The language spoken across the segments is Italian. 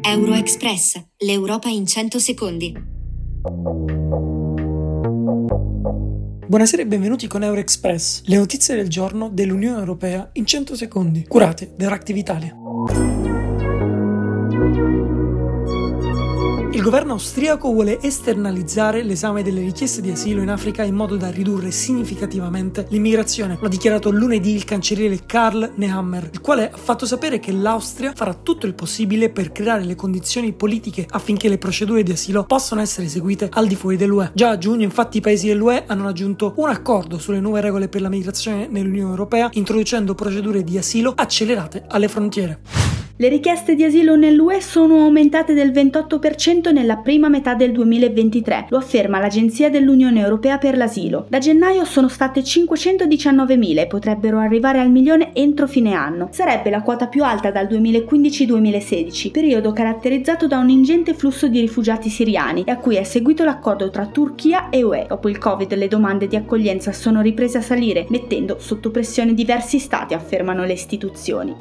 Euroexpress, l'Europa in 100 secondi. Buonasera e benvenuti con Euroexpress, le notizie del giorno dell'Unione Europea in 100 secondi, curate da Reactive Italia. Il governo austriaco vuole esternalizzare l'esame delle richieste di asilo in Africa in modo da ridurre significativamente l'immigrazione. Lo ha dichiarato lunedì il cancelliere Karl Nehammer, il quale ha fatto sapere che l'Austria farà tutto il possibile per creare le condizioni politiche affinché le procedure di asilo possano essere eseguite al di fuori dell'UE. Già a giugno, infatti, i paesi dell'UE hanno raggiunto un accordo sulle nuove regole per la migrazione nell'Unione Europea, introducendo procedure di asilo accelerate alle frontiere. Le richieste di asilo nell'UE sono aumentate del 28% nella prima metà del 2023, lo afferma l'Agenzia dell'Unione Europea per l'Asilo. Da gennaio sono state 519.000 e potrebbero arrivare al milione entro fine anno. Sarebbe la quota più alta dal 2015-2016, periodo caratterizzato da un ingente flusso di rifugiati siriani e a cui è seguito l'accordo tra Turchia e UE. Dopo il Covid le domande di accoglienza sono riprese a salire, mettendo sotto pressione diversi stati, affermano le istituzioni.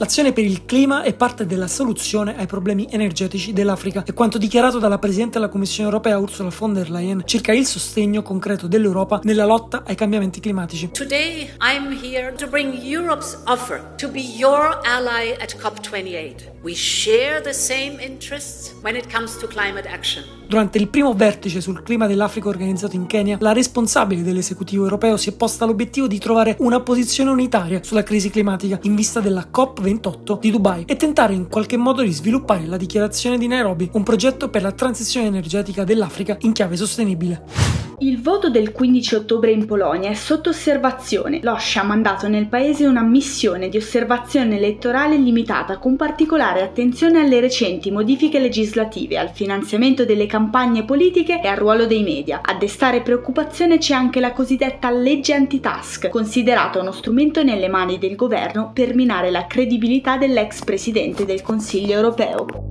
L'azione per il clima è parte della soluzione ai problemi energetici dell'Africa e quanto dichiarato dalla Presidente della Commissione europea Ursula von der Leyen circa il sostegno concreto dell'Europa nella lotta ai cambiamenti climatici. Today I'm here to bring Europe's offer to be your ally at COP28. We share the same interests when it comes to climate action. Durante il primo vertice sul clima dell'Africa organizzato in Kenya, la responsabile dell'esecutivo europeo si è posta l'obiettivo di trovare una posizione unitaria sulla crisi climatica in vista della COP28 di Dubai e tentare in qualche modo di sviluppare la dichiarazione di Nairobi, un progetto per la transizione energetica dell'Africa in chiave sostenibile. Il voto del 15 ottobre in Polonia è sotto osservazione. L'OSCE ha mandato nel paese una missione di osservazione elettorale limitata con particolare attenzione alle recenti modifiche legislative, al finanziamento delle campagne politiche e al ruolo dei media. A destare preoccupazione c'è anche la cosiddetta legge anti-task, considerata uno strumento nelle mani del governo per minare la credibilità dell'ex presidente del Consiglio europeo.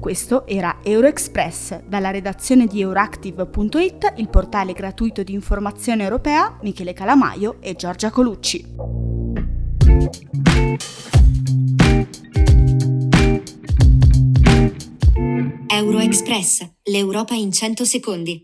Questo era Euroexpress, dalla redazione di Euractiv.it, il portale gratuito di informazione europea, Michele Calamaio e Giorgia Colucci. Euroexpress, l'Europa in 100 secondi.